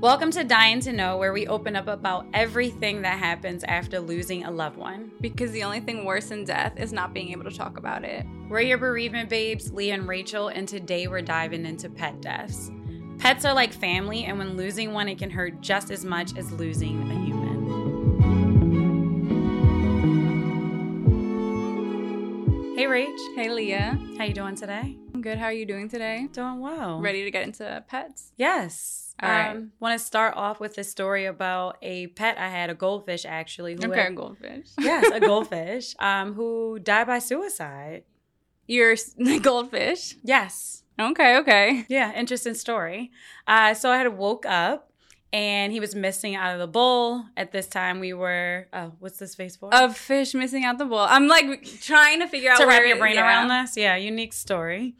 Welcome to Dying to Know, where we open up about everything that happens after losing a loved one. Because the only thing worse than death is not being able to talk about it. We're your bereavement babes, Leah and Rachel, and today we're diving into pet deaths. Pets are like family, and when losing one, it can hurt just as much as losing a human. Hey, Rach. Hey, Leah. How you doing today? I'm good. How are you doing today? Doing well. Ready to get into pets? Yes. All right. Um, Want to start off with a story about a pet I had, a goldfish actually. Who Okay, had- goldfish. yes, a goldfish. Um, who died by suicide. You're goldfish. Yes. Okay, okay. Yeah, interesting story. Uh, so I had woke up and he was missing out of the bowl. At this time, we were. Oh, what's this face for? A fish missing out the bowl. I'm like trying to figure out to wrap your brain yeah. around this. Yeah, unique story.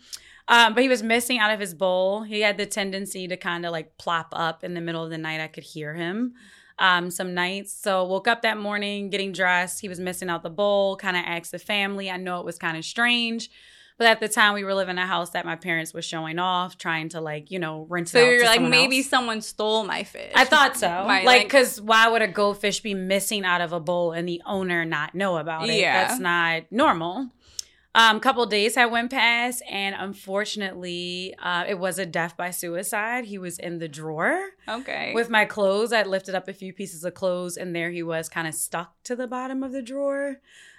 Um, but he was missing out of his bowl. He had the tendency to kind of like plop up in the middle of the night. I could hear him um, some nights. So woke up that morning, getting dressed. He was missing out the bowl. Kind of asked the family. I know it was kind of strange. But at the time, we were living in a house that my parents were showing off, trying to like, you know, rent it So out you're like, someone maybe else. someone stole my fish. I thought so. My, like, like- because why would a goldfish be missing out of a bowl and the owner not know about it? Yeah. That's not normal. Um, couple days had went past, and unfortunately, uh, it was a death by suicide. He was in the drawer Okay. with my clothes. I'd lifted up a few pieces of clothes, and there he was, kind of stuck to the bottom of the drawer,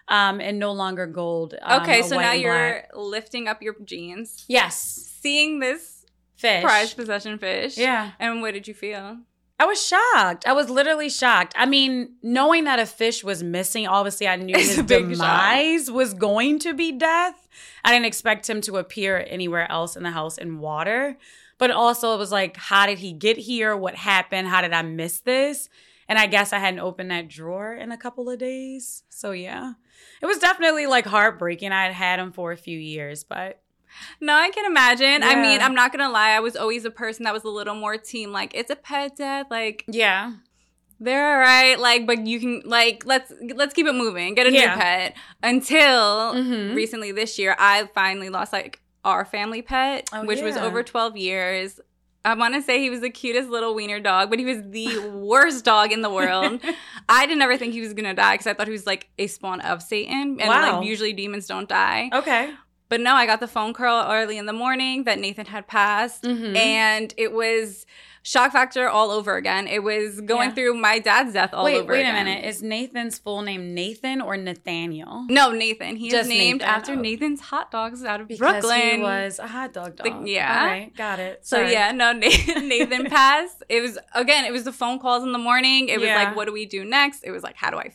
um, and no longer gold. um, okay, so now you're black. lifting up your jeans, yes, seeing this fish. prized possession fish. Yeah. And what did you feel? I was shocked. I was literally shocked. I mean, knowing that a fish was missing, obviously I knew It's his demise was going to be death. I didn't expect him to appear anywhere else in the house in water. But also it was like, how did he get here? What happened? How did I miss this? And I guess I hadn't opened that drawer in a couple of days. So yeah. It was definitely like heartbreaking. I had had him for a few years, but No, I can imagine. I mean, I'm not gonna lie. I was always a person that was a little more team. Like, it's a pet death. Like, yeah. they're all right. Like, but you can like let's let's keep it moving. Get a Yeah. new pet. Until Mhm. recently this year, I finally lost like our family pet, Oh, which was over 12 years. I want to say he was the cutest little wiener dog, but he was the worst dog in the world. I didn't ever think he was gonna die because I thought he was like a spawn of Satan, and Wow. like usually demons don't die. Okay. But no, I got the phone call early in the morning that Nathan had passed, Mhm. and it was shock factor all over again. It was going Yeah. through my dad's death all wait, over wait again. a minute. Is Nathan's full name Nathan or Nathaniel? No, Nathan. He is named Nathan. after Oh. Nathan's hot dogs out of Because Brooklyn. he was a hot dog The- dog. yeah. All right, got it. so yeah, no, Nathan, Nathan passed. It was again. It was the phone calls in the morning. It was Yeah. like, what do we do next? It was like, how do I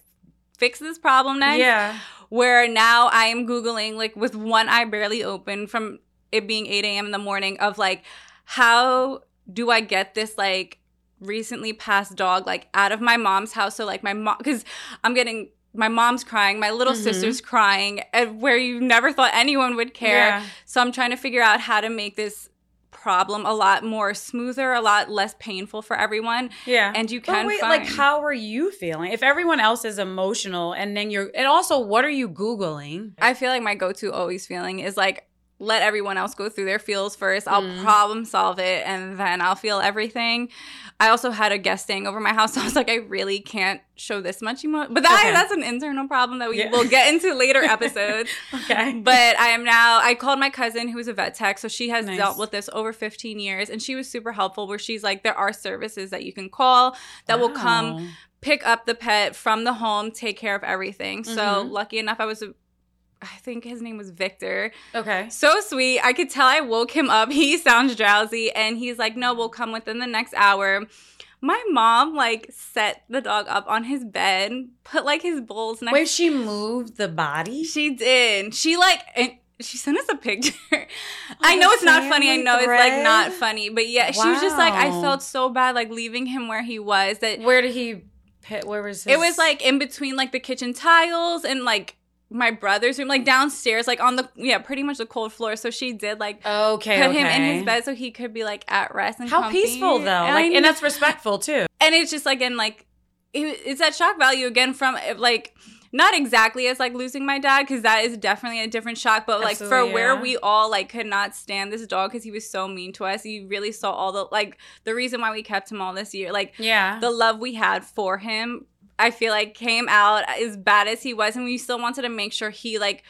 fix this problem next? Yeah. where now I am Googling, like with one eye barely open from it being 8 a.m. in the morning, of like, how do I get this like recently passed dog like out of my mom's house? So, like, my mom, because I'm getting my mom's crying, my little Mhm. sister's crying, and where you never thought anyone would care. Yeah. So, I'm trying to figure out how to make this problem a lot more smoother, a lot less painful for everyone. Yeah. And you But can wait, find like, how are you feeling? If everyone else is emotional, and then you're, and also, what are you googling? I feel like my go-to always feeling is like let everyone else go through their feels first. I'll Mm. problem solve it and then I'll feel everything. I also had a guest staying over my house, so I was like, I really can't show this much emotion. But that Okay. that's an internal problem that we Yeah. will get into later episodes. Okay. But I am now. I called my cousin who is a vet tech, so she has Nice. dealt with this over 15 years, and she was super helpful. Where she's like, there are services that you can call that will come pick up the pet from the home, take care of everything. So Mhm. lucky enough, I was, I think his name was Victor. Okay. So sweet. I could tell I woke him up. He sounds drowsy, and he's like, "No, we'll come within the next hour." My mom like set the dog up on his bed, put like his bowls next. Wait, she moved the body? she did. She like. And, she sent us a picture. Oh, I Oh, know it's not funny. I know it's like not funny, but yeah, she was just like I felt so bad like leaving him where he was that Where did he, pit, where was his? it was like in between like the kitchen tiles and like my brother's room, like downstairs, like on the yeah, pretty much the cold floor. So she did like okay, put him in his bed so he could be like at rest and How comfy. peaceful though. And Like, and that's respectful too. and it's just like in like it, it's that shock value again from like not exactly as like losing my dad because that is definitely a different shock. But like Absolutely, for where we all like could not stand this dog because he was so mean to us. You really saw all the like the reason why we kept him all this year. Like Yeah. the love we had for him, I feel like came out as bad as he was, and we still wanted to make sure he like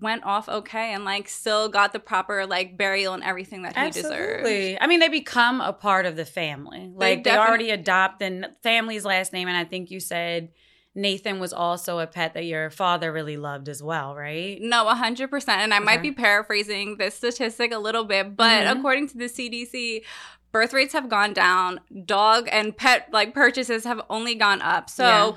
went off okay and like still got the proper like burial and everything that he deserved. I mean, they become a part of the family. Like they, definitely- already adopt the family's last name, and I think you said Nathan was also a pet that your father really loved as well, right? No, 100%. And I might be paraphrasing this statistic a little bit, but Mhm. according to the CDC, birth rates have gone down, dog and pet like purchases have only gone up. So Yeah.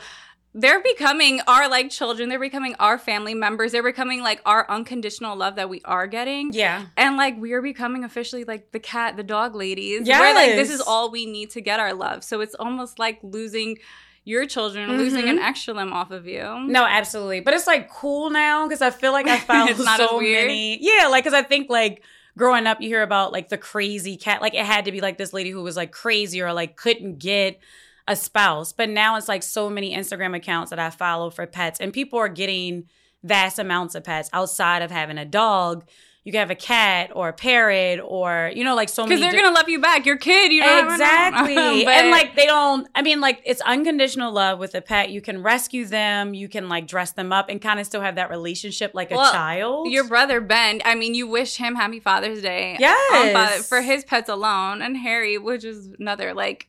they're becoming our like children, they're becoming our family members, they're becoming like our unconditional love that we are getting. Yeah. And like we are becoming officially like the cat, the dog ladies. Where like this is all we need to get our love. So it's almost like losing your children, mm-hmm. losing an extra limb off of you. No, absolutely. But it's like cool now because I feel like I found It's not as so weird? many. Yeah, like because I think like growing up, you hear about like the crazy cat. Like it had to be like this lady who was like crazy or like couldn't get a spouse. But now it's like so many Instagram accounts that I follow for pets, and people are getting vast amounts of pets outside of having a dog. You can have a cat or a parrot or you know like so many. Because they're di- gonna love you back. Your kid, you know. Exactly. But- and like they don't I mean like it's unconditional love with a pet. You can rescue them, you can like dress them up and kind of still have that relationship like a child. your brother Ben, I mean, you wish him happy Father's Day. Yes. Um, Fa- for his pets alone, and Harry, which is another like,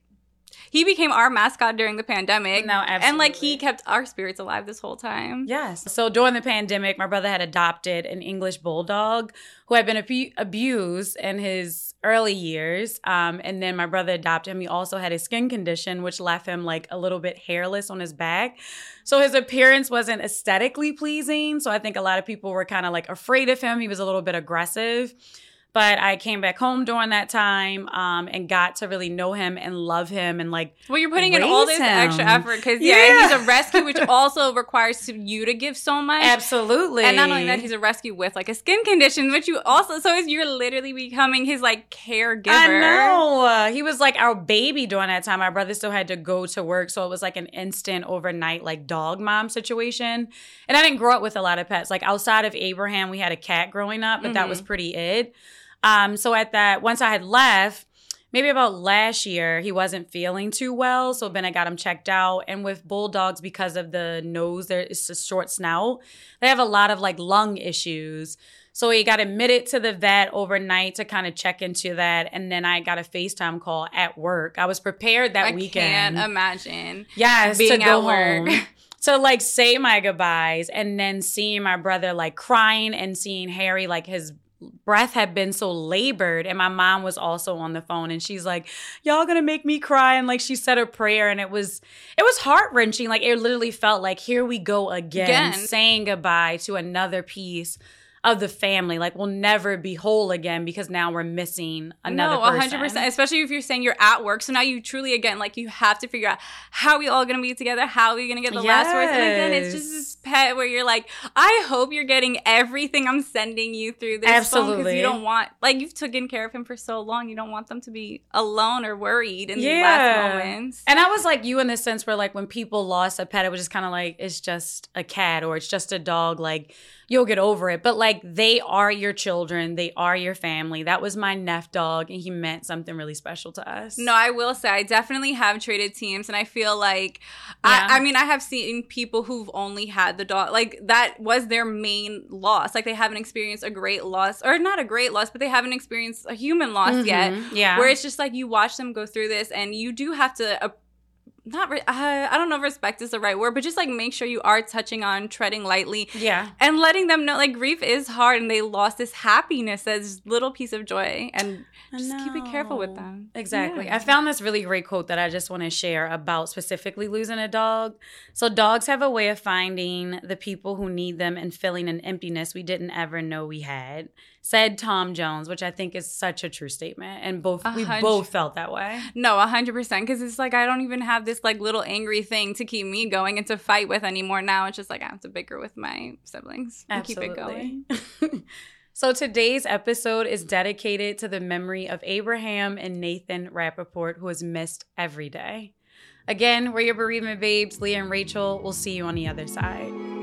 he became our mascot during the pandemic. No, absolutely. and like he kept our spirits alive this whole time. Yes. So during the pandemic, my brother had adopted an English bulldog who had been abu- abused in his early years. Um, and then my brother adopted him. He also had a skin condition, which left him like a little bit hairless on his back. So his appearance wasn't aesthetically pleasing. So I think a lot of people were kind of like afraid of him. He was a little bit aggressive. But I came back home during that time um, and got to really know him and love him and like Well, you're putting in all this extra effort because yeah, Yeah. he's a rescue, which also requires you to give so much. absolutely. And not only that, he's a rescue with like a skin condition, which you also so is you're literally becoming his like caregiver. I know. Uh, he was like our baby during that time. My brother still had to go to work. So it was like an instant overnight, like dog mom situation. And I didn't grow up with a lot of pets. Like outside of Abraham, we had a cat growing up, but that was pretty it. Um, so at that, once I had left, maybe about last year, he wasn't feeling too well. So then I got him checked out. And with bulldogs, because of the nose, there is a short snout, they have a lot of like lung issues. So he got admitted to the vet overnight to kind of check into that. And then I got a FaceTime call at work. I was prepared that I weekend. I can't imagine. yes, being to go at work. home. To like say my goodbyes and then seeing my brother like crying and seeing Harry like his breath had been so labored and my mom was also on the phone and she's like y'all gonna make me cry and like she said a prayer and it was it was heart-wrenching like it literally felt like here we go again, Again. saying goodbye to another piece of the family like we'll never be whole again because now we're missing another no, person. 100%. Especially if you're saying you're at work. So now you truly, again, like you have to figure out how are we all going to be together? How are we going to get the last words? And again, it's just this pet where you're like, I hope you're getting everything I'm sending you through this Because you don't want, like, you've taken care of him for so long. You don't want them to be alone or worried in these last moments. And I was like you in the sense where like when people lost a pet, it was just kind of like it's just a cat or it's just a dog. Like you'll get over it. But like they are your children, they are your family. That was my Neff dog, and he meant something really special to us. No, I will say I definitely have traded teams, and I feel like Yeah. I, I mean I have seen people who've only had the dog like that was their main loss. Like they haven't experienced a great loss, or not a great loss, but they haven't experienced a human loss yet. Mhm. Yeah. Where it's just like you watch them go through this, and you do have to. Uh, not, re- uh, I don't know if respect is the right word, but just like make sure you are touching on, treading lightly, yeah. and letting them know like grief is hard, and they lost this happiness, this little piece of joy, and just keep it careful with them. Exactly. Yeah. I found this really great quote that I just want to share about specifically losing a dog. So, dogs have a way of finding the people who need them and filling an emptiness we didn't ever know we had, said Thom Jones, which I think is such a true statement. And both we both felt that way. No, a hundred percent. Because it's like I don't even have this like little angry thing to keep me going and to fight with anymore. Now it's just like I have to bicker with my siblings and keep it going. So today's episode is dedicated to the memory of Abraham and Nathan Rappaport, who is missed every day. Again, we're your bereavement babes, Leah and Rachel. We'll see you on the other side.